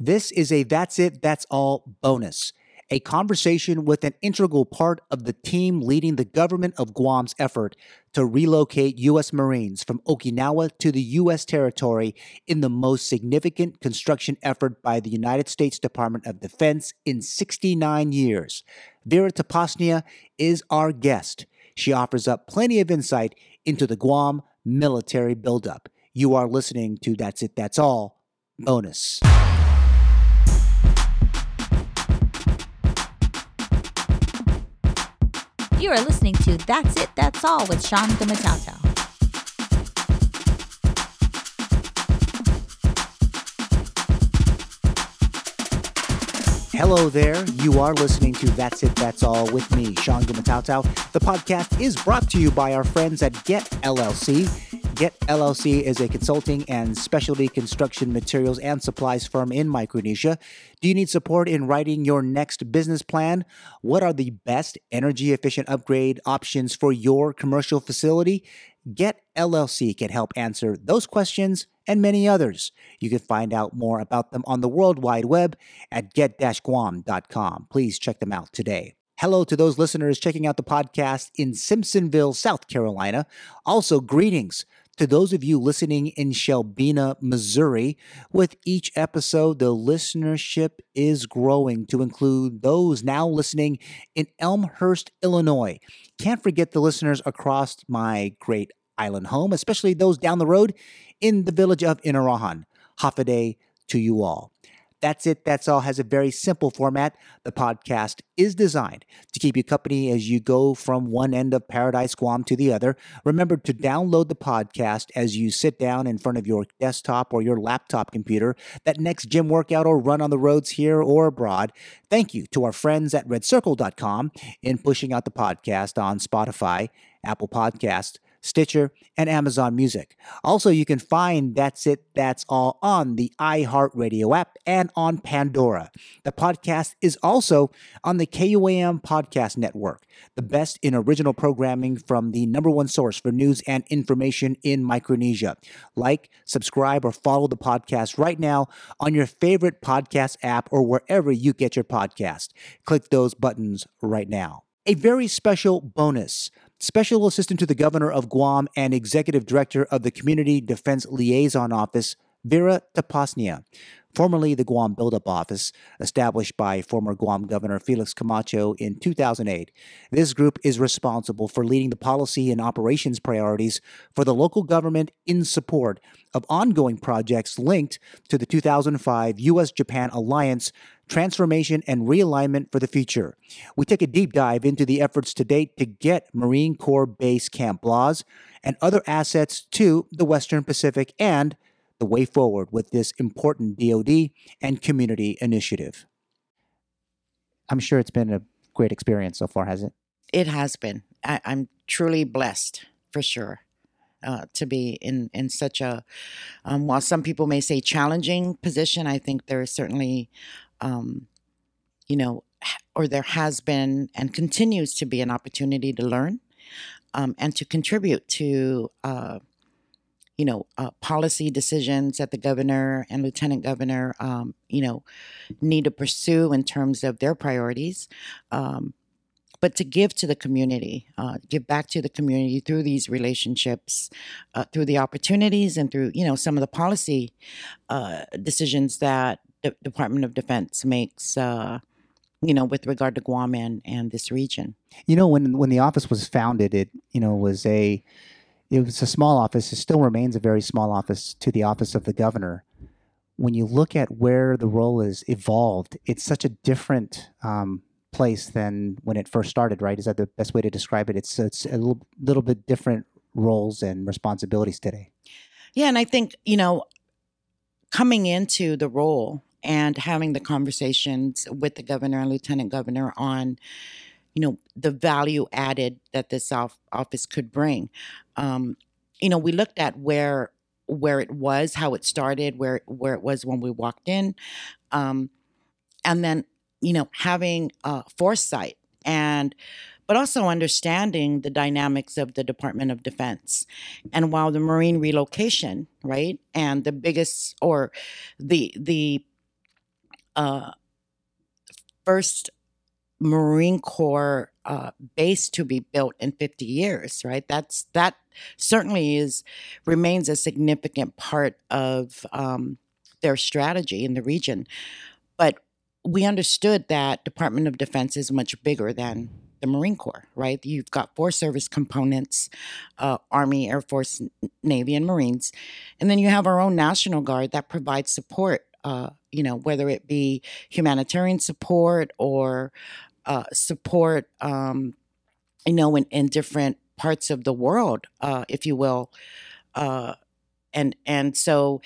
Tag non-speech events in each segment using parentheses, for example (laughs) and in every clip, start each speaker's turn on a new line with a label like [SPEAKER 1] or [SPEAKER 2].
[SPEAKER 1] This is a That's It, That's All bonus, a conversation with an integral part of the team leading the government of Guam's effort to relocate U.S. Marines from Okinawa to the U.S. territory in the most significant construction effort by the United States Department of Defense in 69 years. Vera Topasna is our guest. She offers up plenty of insight into the Guam military buildup. You are listening to That's It, That's All bonus.
[SPEAKER 2] You are listening to That's It, That's All with Sean Gumataotao.
[SPEAKER 1] Hello there. You are listening to That's It, That's All with me, Sean Gumataotao. The podcast is brought to you by our friends at Get LLC. Get LLC is a consulting and specialty construction materials and supplies firm in Micronesia. Do you need support in writing your next business plan? What are the best energy efficient upgrade options for your commercial facility? Get LLC can help answer those questions and many others. You can find out more about them on the World Wide Web at get-guam.com. Please check them out today. Hello to those listeners checking out the podcast in Simpsonville, South Carolina. Also, greetings to those of you listening in Shelbina, Missouri. With each episode, the listenership is growing to include those now listening in Elmhurst, Illinois. Can't forget the listeners across my great island home, especially those down the road in the village of Inarajan. Hafaday to you all. That's it. That's all has a very simple format. The podcast is designed to keep you company as you go from one end of Paradise Guam to the other. Remember to download the podcast as you sit down in front of your desktop or your laptop computer, that next gym workout or run on the roads here or abroad. Thank you to our friends at redcircle.com in pushing out the podcast on Spotify, Apple Podcast, Stitcher, and Amazon Music. Also, you can find That's It, That's All on the iHeartRadio app and on Pandora. The podcast is also on the KUAM Podcast Network, the best in original programming from the number one source for news and information in Micronesia. Like, subscribe, or follow the podcast right now on your favorite podcast app or wherever you get your podcast. Click those buttons right now. A very special bonus. Special Assistant to the Governor of Guam and Executive Director of the Community Defense Liaison Office, Vera Topasna, formerly the Guam Buildup Office, established by former Guam Governor Felix Camacho in 2008. This group is responsible for leading the policy and operations priorities for the local government in support of ongoing projects linked to the 2005 U.S. Japan Alliance transformation and realignment for the future. We take a deep dive into the efforts to date to get Marine Corps Base Camp Blaz and other assets to the Western Pacific and the way forward with this important DoD and community initiative. I'm sure it's been a great experience so far, has it?
[SPEAKER 3] It has been. I, am truly blessed for sure. Uh, to be in in such a um, while some people may say challenging position, I think there is certainly um, you know, or there has been and continues to be an opportunity to learn um, and to contribute to, uh, you know, uh, policy decisions that the governor and lieutenant governor, um, you know, need to pursue in terms of their priorities. Um, but to give to the community, uh, give back to the community through these relationships, uh, through the opportunities, and through you know some of the policy uh, decisions that the Department of Defense makes, uh, you know, with regard to Guam and, and this region.
[SPEAKER 1] You know, when when the office was founded, it you know was a it was a small office. It still remains a very small office to the office of the governor. When you look at where the role is evolved, it's such a different um, place than when it first started. Right? Is that the best way to describe it? It's it's a little, little bit different roles and responsibilities today.
[SPEAKER 3] Yeah, and I think you know, coming into the role and having the conversations with the governor and lieutenant governor on you know the value added that this office could bring um, you know we looked at where where it was how it started where where it was when we walked in um, and then you know having uh, foresight and but also understanding the dynamics of the Department of Defense. And while the Marine relocation, right, and the biggest or the the uh, first Marine Corps uh, base to be built in 50 years, right? That's that certainly is remains a significant part of um, their strategy in the region. But we understood that Department of Defense is much bigger than the Marine Corps, right? You've got four service components uh, Army, Air Force, Navy, and Marines. And then you have our own National Guard that provides support, uh, you know, whether it be humanitarian support or uh, support, um, you know, in, in different parts of the world, uh, if you will. Uh, and and so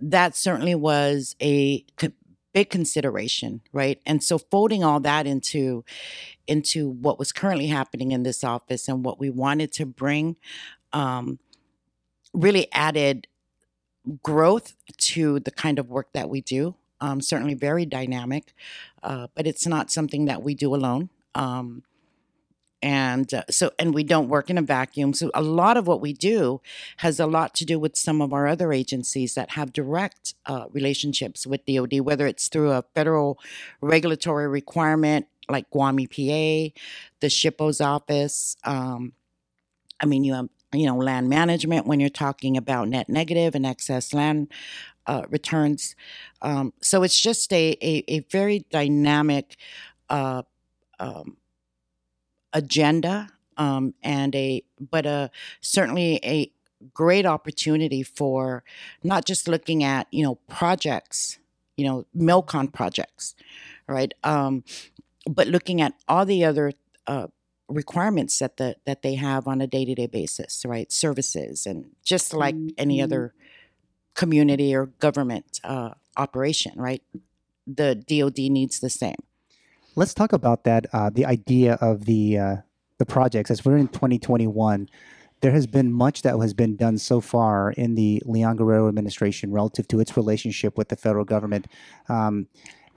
[SPEAKER 3] that certainly was a big consideration, right? And so folding all that into into what was currently happening in this office and what we wanted to bring um, really added growth to the kind of work that we do. Um, certainly very dynamic, uh, but it's not something that we do alone. Um, and uh, so and we don't work in a vacuum so a lot of what we do has a lot to do with some of our other agencies that have direct uh, relationships with dod whether it's through a federal regulatory requirement like guam epa the SHPO's office um, i mean you have you know land management when you're talking about net negative and excess land uh, returns. Um, so it's just a, a, a very dynamic uh, um, agenda um, and a but a certainly a great opportunity for not just looking at you know projects you know milcon projects right? Um, but looking at all the other uh, requirements that the that they have on a day-to-day basis right services and just like mm-hmm. any other community or government uh, operation right the dod needs the same
[SPEAKER 1] Let's talk about that. Uh, the idea of the uh, the projects as we're in 2021. There has been much that has been done so far in the Leon Guerrero administration relative to its relationship with the federal government. Um,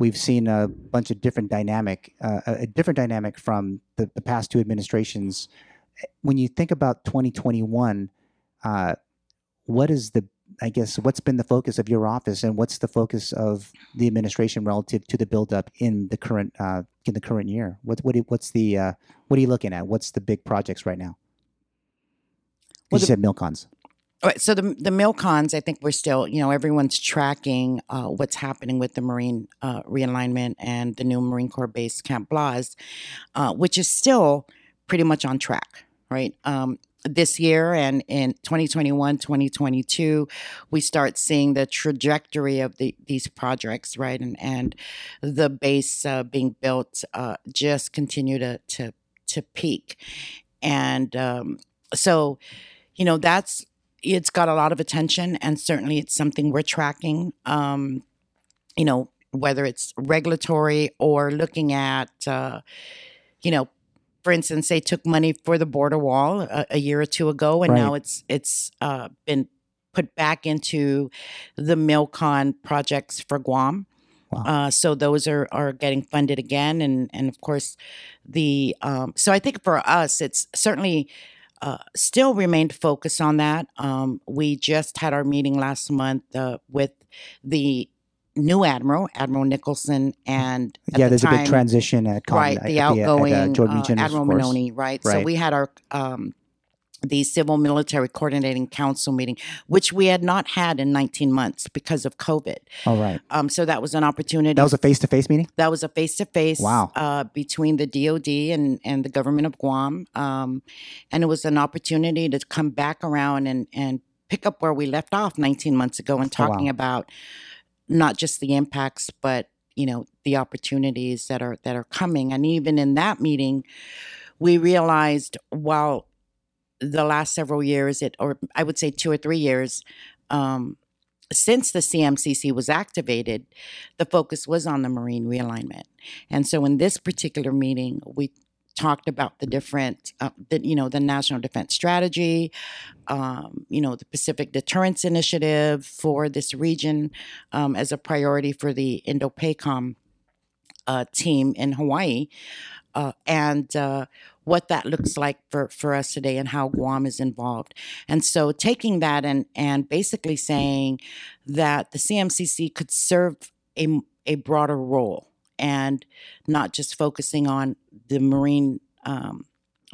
[SPEAKER 1] we've seen a bunch of different dynamic, uh, a different dynamic from the, the, past two administrations. When you think about 2021, uh, what is the I guess what's been the focus of your office, and what's the focus of the administration relative to the buildup in the current uh, in the current year? What what what's the uh, what are you looking at? What's the big projects right now? Well, you the, said milcons.
[SPEAKER 3] All right, so the the milcons, I think we're still, you know, everyone's tracking uh, what's happening with the Marine uh, realignment and the new Marine Corps base Camp Blaz, uh, which is still pretty much on track, right? Um, this year and in 2021 2022 we start seeing the trajectory of the, these projects right and and the base uh, being built uh, just continue to to to peak and um, so you know that's it's got a lot of attention and certainly it's something we're tracking um, you know whether it's regulatory or looking at uh, you know for instance, they took money for the border wall a, a year or two ago, and right. now it's it's uh, been put back into the Milcon projects for Guam. Wow. Uh, so those are are getting funded again, and and of course, the um, so I think for us, it's certainly. Uh, still remained focused on that. Um, we just had our meeting last month uh, with the new admiral, Admiral Nicholson, and
[SPEAKER 1] yeah, there's
[SPEAKER 3] time,
[SPEAKER 1] a big transition at
[SPEAKER 3] Con- right the
[SPEAKER 1] at
[SPEAKER 3] outgoing
[SPEAKER 1] the, at, uh, uh,
[SPEAKER 3] Admiral Menoni, right? right? So we had our um, the Civil Military Coordinating Council meeting, which we had not had in 19 months because of COVID.
[SPEAKER 1] All right.
[SPEAKER 3] Um, so that was an opportunity.
[SPEAKER 1] That was a face to face meeting.
[SPEAKER 3] That was a face to face.
[SPEAKER 1] Wow.
[SPEAKER 3] Uh, between the DoD and and the government of Guam, um, and it was an opportunity to come back around and and pick up where we left off 19 months ago and talking oh, wow. about not just the impacts, but you know the opportunities that are that are coming. And even in that meeting, we realized while the last several years, it or I would say two or three years. Um, since the CMCC was activated, the focus was on the Marine realignment. And so in this particular meeting, we talked about the different, uh, the, you know, the National Defense Strategy, um, you know, the Pacific Deterrence Initiative for this region um, as a priority for the Indo-PACOM uh, team in Hawaii, uh, and uh, what that looks like for, for us today and how Guam is involved. And so taking that and, and basically saying that the CMCC could serve a a broader role and not just focusing on the Marine um,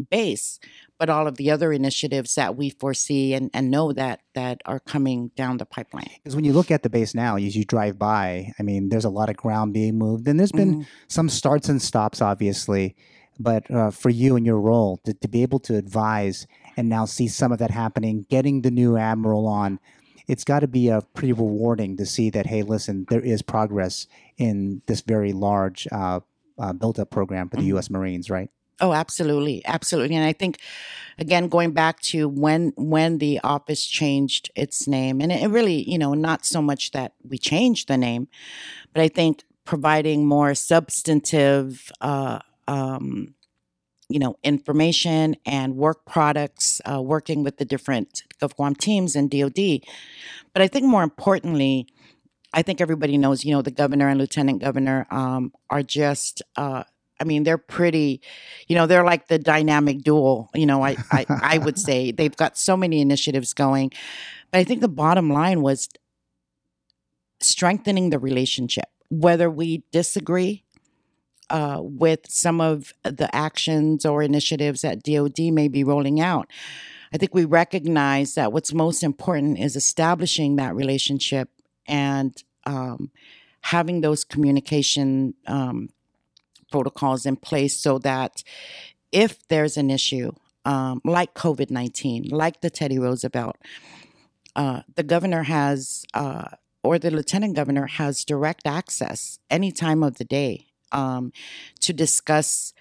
[SPEAKER 3] base, but all of the other initiatives that we foresee and, and know that that are coming down the pipeline.
[SPEAKER 1] Because when you look at the base now, as you drive by, I mean, there's a lot of ground being moved, and there's been
[SPEAKER 3] Mhm.
[SPEAKER 1] some starts and stops, obviously. But uh, for you and your role, to, to be able to advise and now see some of that happening, getting the new admiral on, it's got to be uh, pretty rewarding to see that. Hey, listen, there is progress in this very large uh, uh, built-up program for the
[SPEAKER 3] Mhm.
[SPEAKER 1] U.S. Marines, right?
[SPEAKER 3] Oh, absolutely, absolutely. And I think, again, going back to when when the office changed its name, and it really, you know, not so much that we changed the name, but I think providing more substantive, uh, um, you know, information and work products, uh, working with the different GovGuam teams and DoD. But I think more importantly, I think everybody knows, you know, the governor and lieutenant governor um, are just. Uh, I mean, they're pretty, you know, they're like the dynamic duo. You know, I, I, I would (laughs) say they've got so many initiatives going. But I think the bottom line was strengthening the relationship, whether we disagree uh, with some of the actions or initiatives that DoD may be rolling out. I think we recognize that what's most important is establishing that relationship and um, having those communication um, protocols in place so that if there's an issue um, like COVID 19, like the Teddy Roosevelt, uh, the governor has, uh, or the lieutenant governor has direct access any time of the day um, to discuss.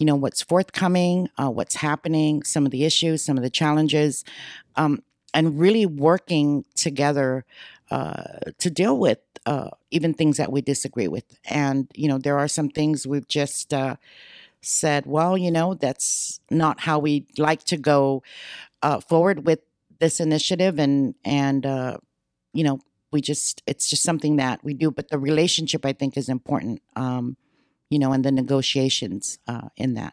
[SPEAKER 3] You know what's forthcoming, uh, what's happening, some of the issues, some of the challenges, um, and really working together uh, to deal with uh, even things that we disagree with. And you know, there are some things we've just uh, said. Well, you know, that's not how we like to go uh, forward with this initiative, and and uh, you know, we just it's just something that we do. But the relationship, I think, is important. Um, you know, and the negotiations in that.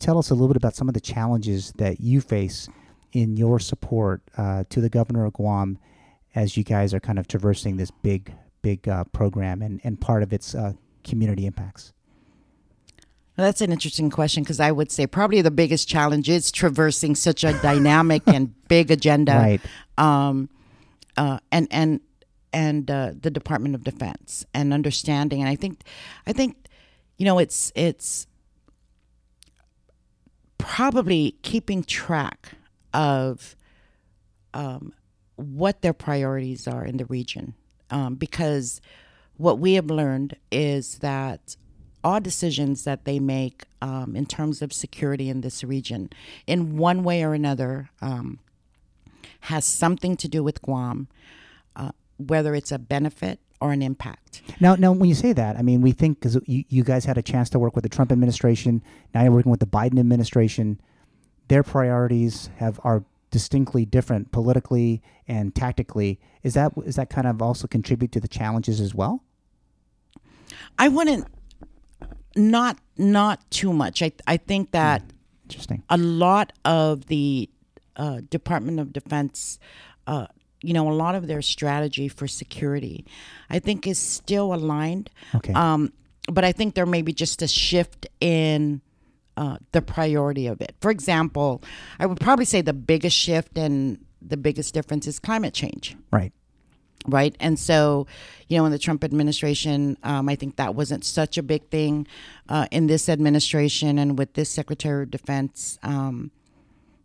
[SPEAKER 1] Tell us a little bit about some of the challenges that you face in your support uh, to the governor of Guam as you guys are kind of traversing this big, big uh, program and, and part of its uh, community impacts?
[SPEAKER 3] Well, that's an interesting question because I would say probably the biggest challenge is traversing such a dynamic and (laughs) big agenda,
[SPEAKER 1] Right.
[SPEAKER 3] um, uh, and and and uh, the Department of Defense and understanding. And I think, I think, you know, it's it's probably keeping track of um, what their priorities are in the region, um, because what we have learned is that all decisions that they make um, in terms of security in this region, in one way or another, um, has something to do with Guam, uh, whether it's a benefit or an impact.
[SPEAKER 1] Now, now, when you say that, I mean, we think because you, you guys had a chance to work with the Trump administration. Now you're working with the Biden administration. Their priorities have are distinctly different politically and tactically. Is that is that kind of also contribute to the challenges as well?
[SPEAKER 3] I wouldn't, not not too much. I I think that.
[SPEAKER 1] Interesting.
[SPEAKER 3] a lot of the uh, Department of Defense, uh, you know, a lot of their strategy for security, I think is still aligned.
[SPEAKER 1] Okay.
[SPEAKER 3] Um, but I think there may be just a shift in uh, the priority of it. For example, I would probably say the biggest shift and the biggest difference is climate change
[SPEAKER 1] right.
[SPEAKER 3] right? And so, you know, in the Trump administration, um, I think that wasn't such a big thing. Uh, in this administration and with this Secretary of Defense, um,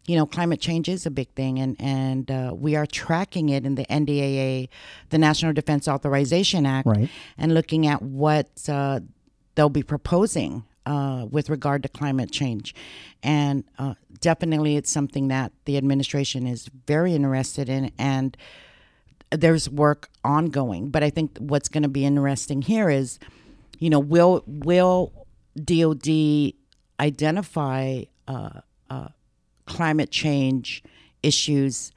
[SPEAKER 3] you know, climate change is a big thing, and and uh, we are tracking it in the NDAA, the National Defense Authorization Act,
[SPEAKER 1] Right.
[SPEAKER 3] and looking at what uh, they'll be proposing uh, with regard to climate change. And uh, definitely, it's something that the administration is very interested in. And there's work ongoing. But I think what's going to be interesting here is, you know, will will DoD identify uh, uh, climate change issues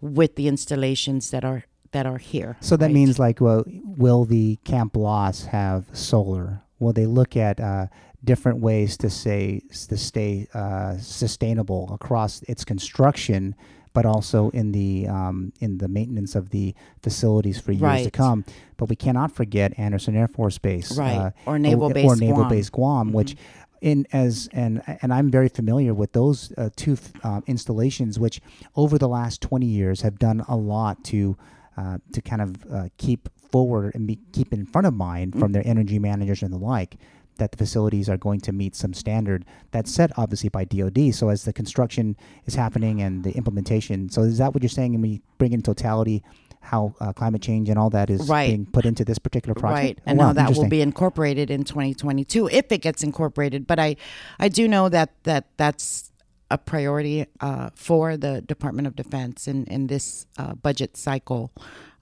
[SPEAKER 3] with the installations that are that are here?
[SPEAKER 1] So that
[SPEAKER 3] right?
[SPEAKER 1] means like, well, will the Camp Blaz have solar? Will they look at uh, different ways to say to stay uh, sustainable across its construction, but also in the um, in the maintenance of the facilities for years to come? But we cannot forget Andersen Air Force Base,
[SPEAKER 3] Right.
[SPEAKER 1] uh,
[SPEAKER 3] Or Naval Base
[SPEAKER 1] or Naval
[SPEAKER 3] Guam. Mm-hmm.
[SPEAKER 1] Base Guam, which in as and and I'm very familiar with those uh, two uh, installations, which over the last 20 years have done a lot to uh, to kind of uh, keep forward and be, keep in front of mind
[SPEAKER 3] Mm-hmm.
[SPEAKER 1] from their energy managers and the like that the facilities are going to meet some standard that's set obviously by DoD. So as the construction is happening and the implementation, so is that what you're saying? And we bring in totality how uh, climate change and all that is
[SPEAKER 3] Right.
[SPEAKER 1] being put into this particular project,
[SPEAKER 3] Right,
[SPEAKER 1] Oh,
[SPEAKER 3] and
[SPEAKER 1] wow,
[SPEAKER 3] how that will be incorporated in 2022 if it gets incorporated. But I, I do know that that that's a priority uh, for the Department of Defense in in this uh, budget cycle.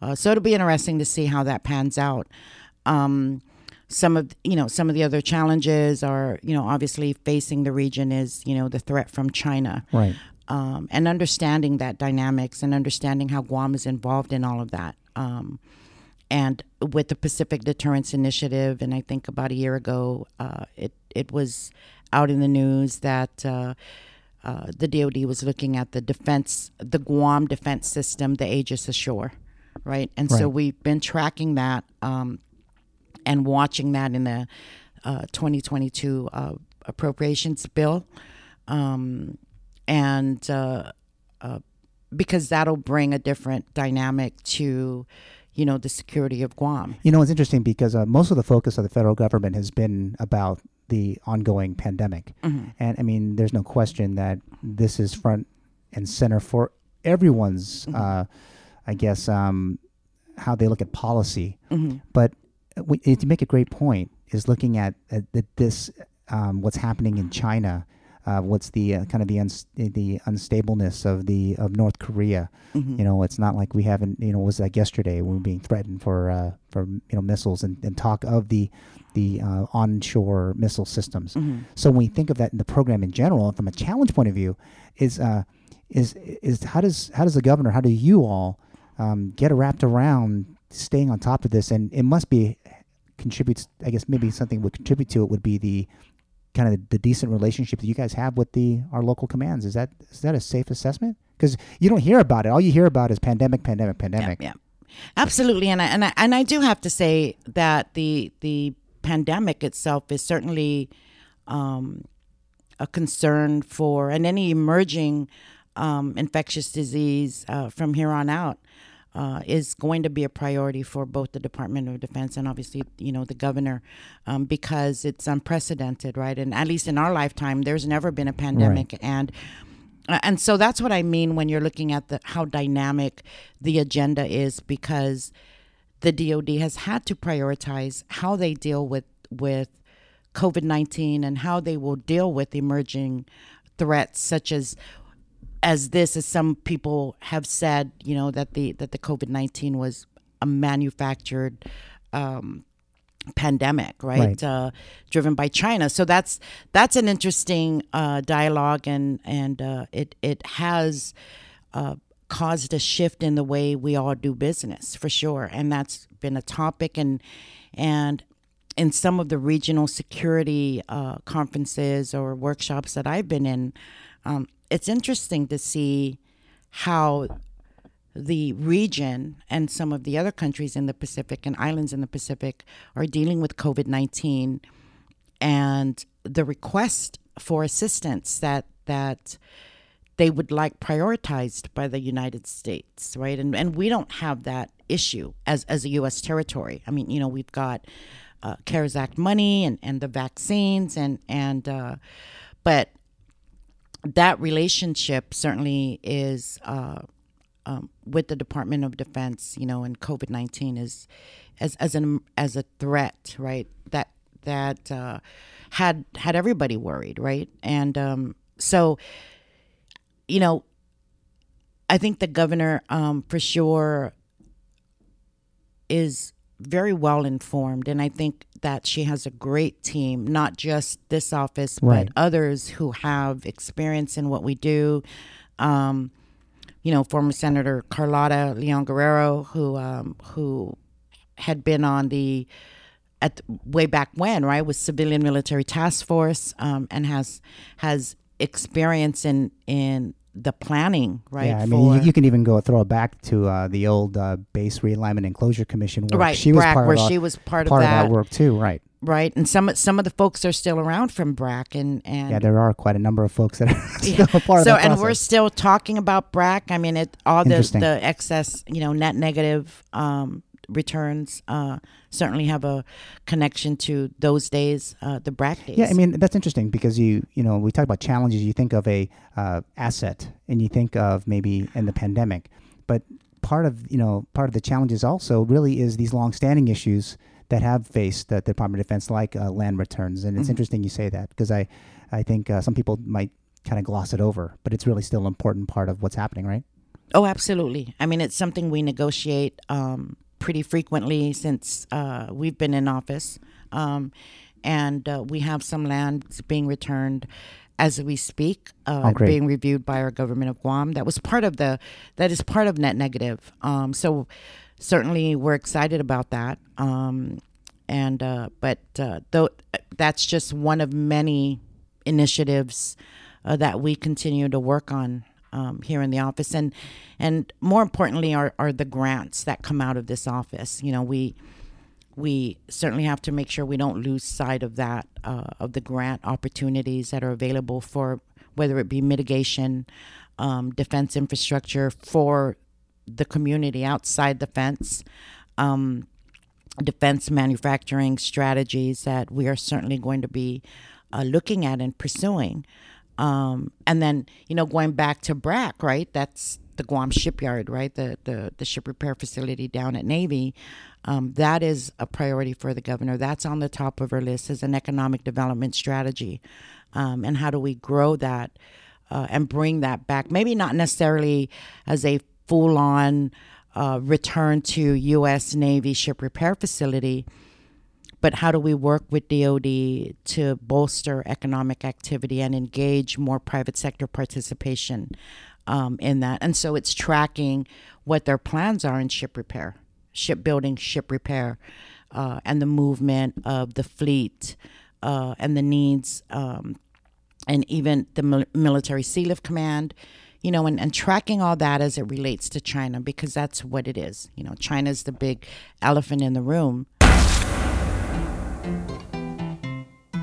[SPEAKER 3] Uh, so it'll be interesting to see how that pans out. Um, some of you know some of the other challenges are you know obviously facing the region is you know the threat from China
[SPEAKER 1] right.
[SPEAKER 3] Um, and understanding that dynamics and understanding how Guam is involved in all of that. Um, and with the Pacific Deterrence Initiative, and I think about a year ago, uh, it it was out in the news that uh, uh, the DoD was looking at the defense, the Guam defense system, the Aegis Ashore, right? And so we've been tracking that um, and watching that in the uh, 2022 uh, appropriations bill, um, and uh, uh, because that'll bring a different dynamic to, you know, the security of Guam.
[SPEAKER 1] You know, it's interesting because uh, most of the focus of the federal government has been about the ongoing pandemic.
[SPEAKER 3] Mm-hmm.
[SPEAKER 1] And I mean, there's no question that this is front and center for everyone's,
[SPEAKER 3] Mm-hmm.
[SPEAKER 1] uh, I guess, um, how they look at policy.
[SPEAKER 3] Mm-hmm.
[SPEAKER 1] But we, it, to make a great point is looking at, at, at this, um, what's happening in China. Uh, what's the uh, kind of the uns- the unstableness of the of North Korea?
[SPEAKER 3] Mm-hmm.
[SPEAKER 1] You know, it's not like we haven't. You know, it was like yesterday we were being threatened for uh, for you know missiles and, and talk of the the uh, onshore missile systems.
[SPEAKER 3] Mm-hmm.
[SPEAKER 1] So when we think of that in the program in general, and from a challenge point of view, is uh, is is how does how does the governor, how do you all um, get wrapped around staying on top of this? And it must be contributes. I guess maybe something would contribute to it would be the kind of the decent relationship that you guys have with the our local commands. Is that is that a safe assessment? Because you don't hear about it. All you hear about is pandemic, pandemic, pandemic.
[SPEAKER 3] Yeah, yeah. absolutely. And I, and I and I do have to say that the the pandemic itself is certainly um, a concern for and any emerging um, infectious disease uh, from here on out. Uh, is going to be a priority for both the Department of Defense and obviously, you know, the governor, um, because it's unprecedented, right? And at least in our lifetime, there's never been a pandemic, and uh, and so that's what I mean when you're looking at the how dynamic the agenda is because the DoD has had to prioritize how they deal with with COVID nineteen and how they will deal with emerging threats such as as this as some people have said you know that the that the COVID nineteen was a manufactured um, pandemic, right?
[SPEAKER 1] Right.
[SPEAKER 3] Uh, driven by China. So that's that's an interesting uh, dialogue, and and uh, it it has uh, caused a shift in the way we all do business for sure, and that's been a topic, and and in some of the regional security uh, conferences or workshops that I've been in, um, it's interesting to see how the region and some of the other countries in the Pacific and islands in the Pacific are dealing with COVID 19 and the request for assistance that, that they would like prioritized by the United States, right? And, and we don't have that issue as, as a U.S. territory. I mean, you know, we've got uh, CARES Act money and, and the vaccines, and, and uh, but that relationship certainly is uh, um, with the Department of Defense, you know, and COVID nineteen is as as an as a threat, right? That that uh, had had everybody worried, right? And um, so, you know, I think the governor um, for sure is very well informed, and I think that she has a great team, not just this office,
[SPEAKER 1] Right.
[SPEAKER 3] but others who have experience in what we do. Um, you know, former Senator Carlotta Leon Guerrero, who um, who had been on the at way back when, right, with civilian military task force, um, and has has experience in in the planning, right?
[SPEAKER 1] Yeah, I mean, you,
[SPEAKER 3] for-
[SPEAKER 1] you can even go throw it back to uh, the old uh, base realignment and closure commission work.
[SPEAKER 3] right,
[SPEAKER 1] she was part
[SPEAKER 3] where
[SPEAKER 1] of
[SPEAKER 3] she was part,
[SPEAKER 1] part
[SPEAKER 3] of that,
[SPEAKER 1] work too, right?
[SPEAKER 3] right? And some some of the folks are still around from BRAC, and and
[SPEAKER 1] Yeah, there are quite a number of folks that are
[SPEAKER 3] Yeah. (laughs)
[SPEAKER 1] still a part
[SPEAKER 3] so
[SPEAKER 1] of that
[SPEAKER 3] and we're still talking about BRAC. I mean, it all the the excess, you know, net negative um, returns uh, certainly have a connection to those days, uh, the BRAC days.
[SPEAKER 1] Yeah, I mean that's interesting because you you know we talk about challenges. You think of a uh, asset, and you think of maybe in the pandemic, but part of you know part of the challenges also really is these long-standing issues that have faced the Department of Defense, like uh, land returns. And it's
[SPEAKER 3] Mhm.
[SPEAKER 1] interesting you say that because I I think uh, some people might kind of gloss it over, but it's really still an important part of what's happening, right?
[SPEAKER 3] Oh, absolutely. I mean, it's something we negotiate um, pretty frequently since uh, we've been in office. Um, and uh, we have some land being returned as we speak, uh,
[SPEAKER 1] Oh,
[SPEAKER 3] being reviewed by our government of Guam. That was part of the, that is part of net negative. Um, so certainly we're excited about that. Um, and, uh, but uh, though that's just one of many initiatives uh, that we continue to work on um, here in the office, and and more importantly, are are the grants that come out of this office. You know, we we certainly have to make sure we don't lose sight of that uh, of the grant opportunities that are available for whether it be mitigation, um, defense infrastructure for the community outside the fence. Um, defense manufacturing strategies that we are certainly going to be uh, looking at and pursuing. Um, and then, you know, going back to BRAC, right? That's the Guam shipyard, right? The the, the ship repair facility down at Navy. Um, that is a priority for the governor. That's on the top of her list as an economic development strategy. Um, and how do we grow that uh, and bring that back? Maybe not necessarily as a full on uh, return to U.S. Navy ship repair facility, but how do we work with DoD to bolster economic activity and engage more private sector participation um, in that? And so it's tracking what their plans are in ship repair, shipbuilding, ship repair, uh, and the movement of the fleet uh, and the needs, um, and even the military sea lift command. You know, and, and tracking all that as it relates to China because that's what it is. You know, China's the big elephant in the room.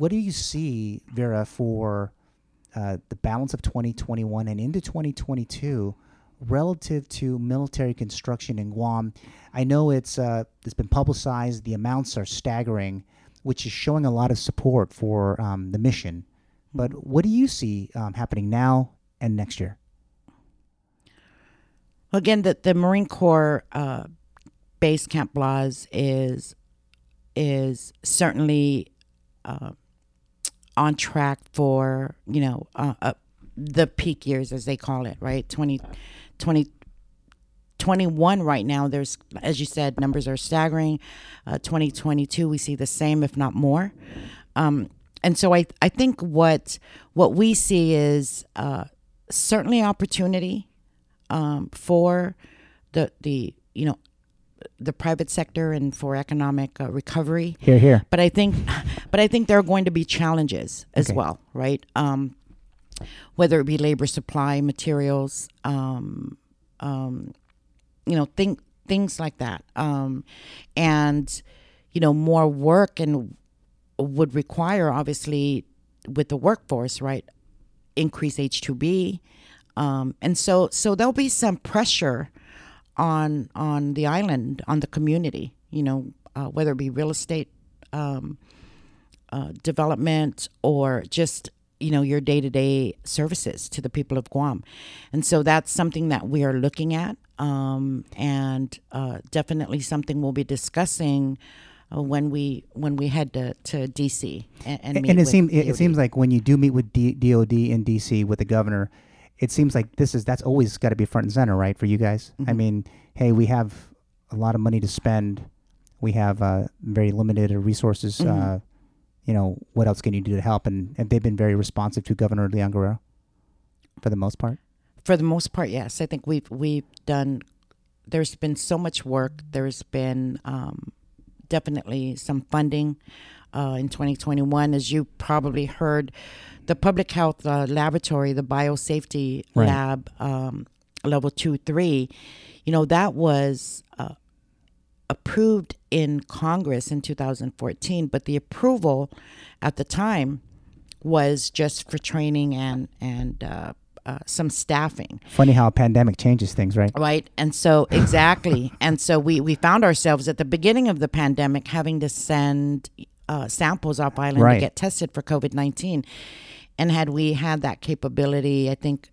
[SPEAKER 1] What do you see, Vera, for uh, the balance of 2021 and into 2022 relative to military construction in Guam? I know it's uh, it's been publicized. The amounts are staggering, which is showing a lot of support for um, the mission. But what do you see um, happening now and next year?
[SPEAKER 3] Again, the, the Marine Corps uh, base Camp Blaz is is certainly uh, on track for you know uh, uh, the peak years as they call it, right? 20, 20 21 right now. There's as you said, numbers are staggering. Uh, 2022, we see the same, if not more. Um, and so I I think what what we see is uh, certainly opportunity um, for the the you know the private sector and for economic uh, recovery.
[SPEAKER 1] Here, here.
[SPEAKER 3] But I think, but I think there are going to be challenges as
[SPEAKER 1] Okay.
[SPEAKER 3] well, right? Um, whether it be labor supply, materials, um, um, you know, think things like that, um, and you know, more work and would require obviously with the workforce, right? Increase H two B, um, and so so there'll be some pressure on on the island, on the community. You know, uh, whether it be real estate um, uh, development or just you know your day to day services to the people of Guam, and so that's something that we are looking at, um, and uh, definitely something we'll be discussing. Uh, when we when we head to, to DC and, and,
[SPEAKER 1] and,
[SPEAKER 3] meet
[SPEAKER 1] and it seems it, it seems like when you do meet with D, DOD in DC with the governor, it seems like this is that's always got to be front and center, right, for you guys. I
[SPEAKER 3] Mhm.
[SPEAKER 1] mean, hey, we have a lot of money to spend. We have uh, very limited resources.
[SPEAKER 3] Mhm.
[SPEAKER 1] Uh, you know, what else can you do to help? And, and they've been very responsive to Governor Leon Guerrero, for the most part.
[SPEAKER 3] For the most part, yes. I think we've we've done. There's been so much work. There's been um, definitely some funding uh, in 2021, as you probably heard. The public health uh, laboratory, the biosafety
[SPEAKER 1] Right.
[SPEAKER 3] lab, um, level two, three, you know, that was uh, approved in Congress in 2014, but the approval at the time was just for training and and uh, uh, some staffing,
[SPEAKER 1] Funny how a pandemic changes things, right?
[SPEAKER 3] right? And so (laughs) exactly, and so we we found ourselves at the beginning of the pandemic having to send uh, samples off island
[SPEAKER 1] Right.
[SPEAKER 3] to get tested for COVID nineteen, and had we had that capability, I think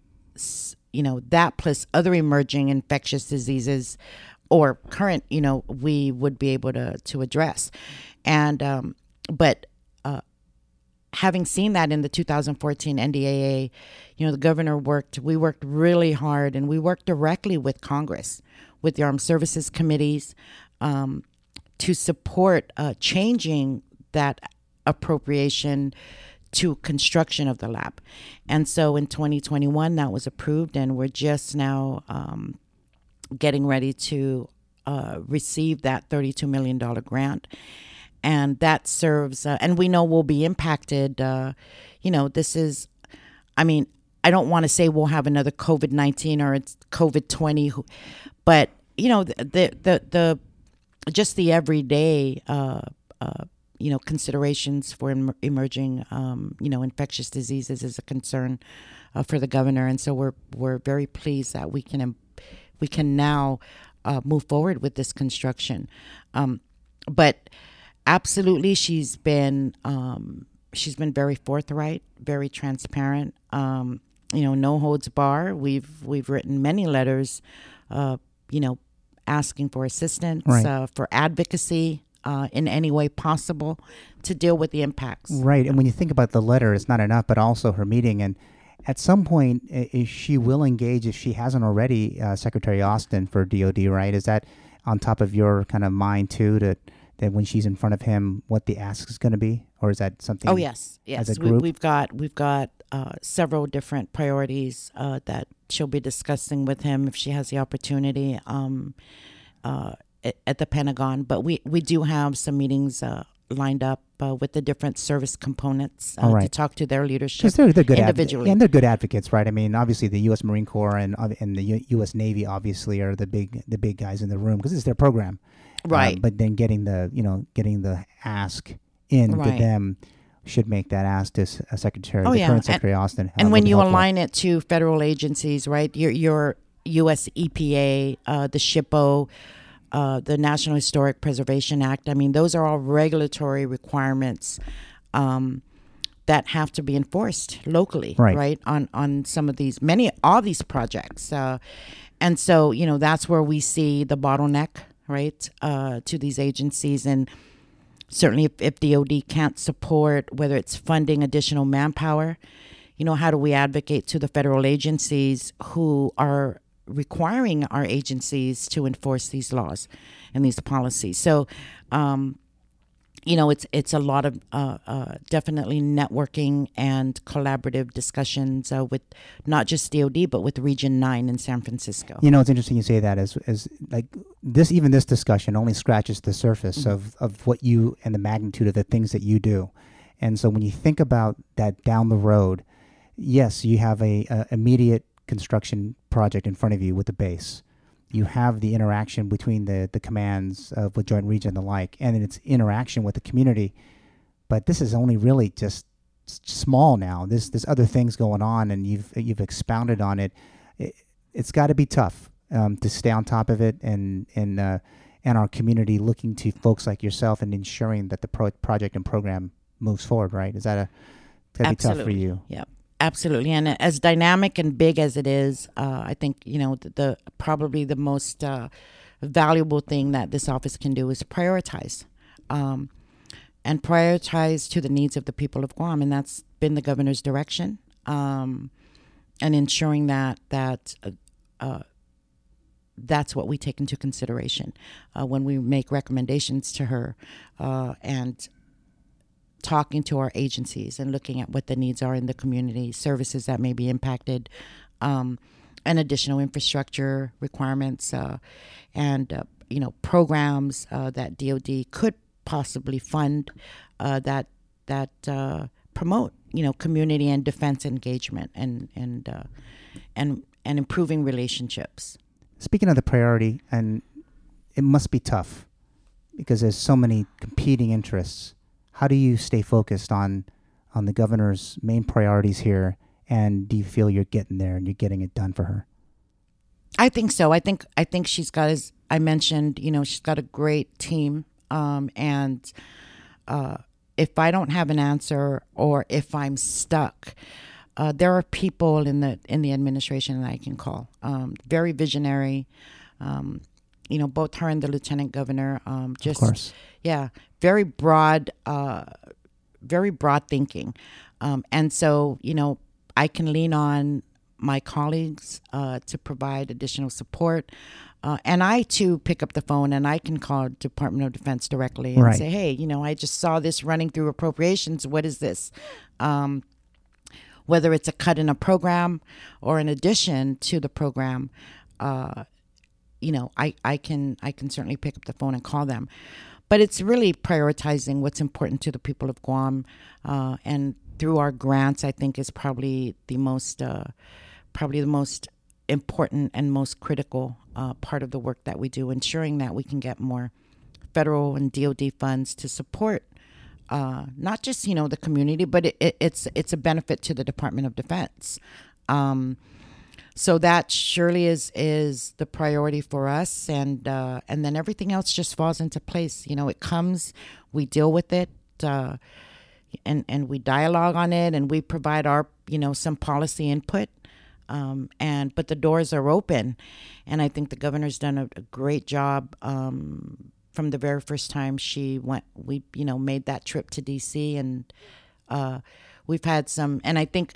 [SPEAKER 3] you know that plus other emerging infectious diseases or current, you know, we would be able to to address, and um, but uh, having seen that in the 2014 NDAA, you know, the governor worked, we worked really hard and we worked directly with Congress, with the Armed Services Committees um, to support uh, changing that appropriation to construction of the lab. And so in 2021, that was approved, and we're just now um, getting ready to uh, receive that $32 million grant and that serves uh, and we know we'll be impacted uh, you know this is i mean i don't want to say we'll have another covid-19 or it's covid-20 but you know the the the, the just the everyday uh, uh, you know considerations for em- emerging um, you know infectious diseases is a concern uh, for the governor. And so we're we're very pleased that we can we can now uh, move forward with this construction. Um, but absolutely she's been um, she's been very forthright very transparent. Um, you know no holds bar. We've we've written many letters uh, you know asking for assistance
[SPEAKER 1] Right.
[SPEAKER 3] uh, for advocacy uh, in any way possible to deal with the impacts
[SPEAKER 1] Right. And when you think about the letter, it's not enough, but also her meeting. And at some point, is she will engage if she hasn't already, uh, Secretary Austin for DOD, right? Is that on top of your kind of mind too, to, that when she's in front of him, what the ask is going to be? Or is that something?
[SPEAKER 3] Oh yes, yes.
[SPEAKER 1] as a
[SPEAKER 3] we,
[SPEAKER 1] group?
[SPEAKER 3] we've got we've got uh, several different priorities uh, that she'll be discussing with him if she has the opportunity um, uh, at, the Pentagon. But we we do have some meetings uh, lined up uh, with the different service components uh,
[SPEAKER 1] All
[SPEAKER 3] to talk to their leadership.
[SPEAKER 1] Because they're, they're good
[SPEAKER 3] individually.
[SPEAKER 1] and they're good advocates, right? I mean, obviously the U.S. Marine Corps and and the U- U.S. Navy obviously are the big the big guys in the room because it's their program, Uh,
[SPEAKER 3] Right.
[SPEAKER 1] but then getting the you know getting the ask in to them should make that ask to S- uh, Secretary
[SPEAKER 3] Oh,
[SPEAKER 1] the
[SPEAKER 3] yeah.
[SPEAKER 1] current
[SPEAKER 3] And-
[SPEAKER 1] Secretary Austin. uh,
[SPEAKER 3] and when you align it to federal agencies, right? Your your U.S. EPA, uh, the SHPO, uh, the National Historic Preservation Act. I mean, those are all regulatory requirements um, that have to be enforced locally,
[SPEAKER 1] Right.
[SPEAKER 3] On on some of these, many all these projects, uh, and so you know that's where we see the bottleneck, right, uh, to these agencies and certainly if, if DOD can't support whether it's funding additional manpower, you know, how do we advocate to the federal agencies who are requiring our agencies to enforce these laws and these policies? So, um, you know, it's it's a lot of uh, uh, definitely networking and collaborative discussions uh, with not just DOD but with Region Nine in San Francisco.
[SPEAKER 1] You know, it's interesting you say that as as like this even this discussion only scratches the surface
[SPEAKER 3] Mhm.
[SPEAKER 1] of of what you and the magnitude of the things that you do. And so when you think about that down the road, yes, you have a, a immediate construction project in front of you with the base. You have the interaction between the the commands of with Joint Region and the like, and then it's interaction with the community. But this is only really just small now. There's there's other things going on, and you've you've expounded on it. it it's got to be tough um, to stay on top of it and and uh, and our community looking to folks like yourself and ensuring that the pro- project and program moves forward. Right? Is that a that'd be tough for you?
[SPEAKER 3] Yeah. Absolutely, and as dynamic and big as it is, uh, I think you know the, the probably the most uh, valuable thing that this office can do is prioritize, um, and prioritize to the needs of the people of Guam, and that's been the governor's direction, um, and ensuring that that uh, uh that's what we take into consideration uh, when we make recommendations to her, uh, and talking to our agencies and looking at what the needs are in the community, services that may be impacted, um, and additional infrastructure requirements, uh, and uh, you know programs uh, that DoD could possibly fund uh, that that uh, promote you know community and defense engagement and and uh, and and improving relationships.
[SPEAKER 1] Speaking of the priority, and it must be tough because there's so many competing interests how do you stay focused on on the governor's main priorities here? And do you feel you're getting there and you're getting it done for her?
[SPEAKER 3] I think so. I think i think she's got as i mentioned you know she's got a great team. Um, and uh, if i don't have an answer or if i'm stuck uh, there are people in the in the administration that i can call. Um, very visionary. Um, you know, both her and the lieutenant governor. Um, just yeah, very broad, uh, very broad thinking, um, and so you know, I can lean on my colleagues uh, to provide additional support. Uh, and I too pick up the phone and I can call Department of Defense directly and
[SPEAKER 1] right.
[SPEAKER 3] say, "Hey, you know, I just saw this running through appropriations. What is this?" Um, whether it's a cut in a program or an addition to the program, uh, you know, I, I can I can certainly pick up the phone and call them. But it's really prioritizing what's important to the people of Guam, uh, and through our grants, I think is probably the most uh, probably the most important and most critical uh, part of the work that we do, ensuring that we can get more federal and DoD funds to support uh, not just you know the community, but it, it, it's it's a benefit to the Department of Defense. Um, so that surely is is the priority for us. And uh, and then everything else just falls into place. You know it comes we deal with it uh, and and we dialogue on it and we provide our you know some policy input um, and but the doors are open. And i think the governor's done a, a great job um, from the very first time she went we you know made that trip to dc and uh, we've had some and i think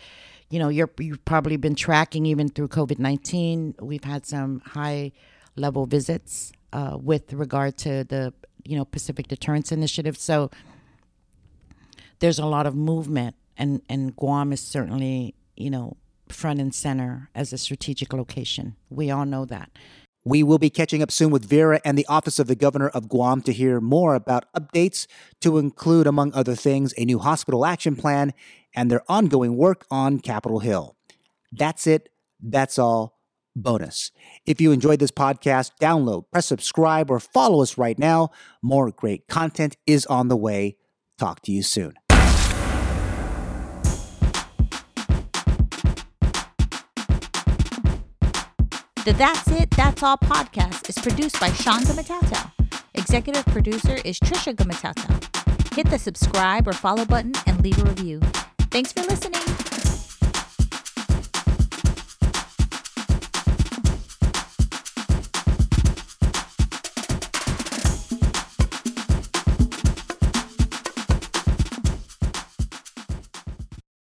[SPEAKER 3] you know, you're, you've probably been tracking even through COVID 19. We've had some high level visits uh, with regard to the, you know, Pacific Deterrence Initiative. So there's a lot of movement, and, and Guam is certainly, you know, front and center as a strategic location. We all know that.
[SPEAKER 1] We will be catching up soon with Vera and the Office of the Governor of Guam to hear more about updates to include, among other things, a new hospital action plan and their ongoing work on Capitol Hill. That's it. That's all. Bonus. If you enjoyed this podcast, download, press subscribe, or follow us right now. More great content is on the way. Talk to you soon.
[SPEAKER 2] The That's It, That's All podcast is produced by Sean Gumataotao. Executive producer is Trisha Gumataotao. Hit the subscribe or follow button and leave a review. Thanks for listening.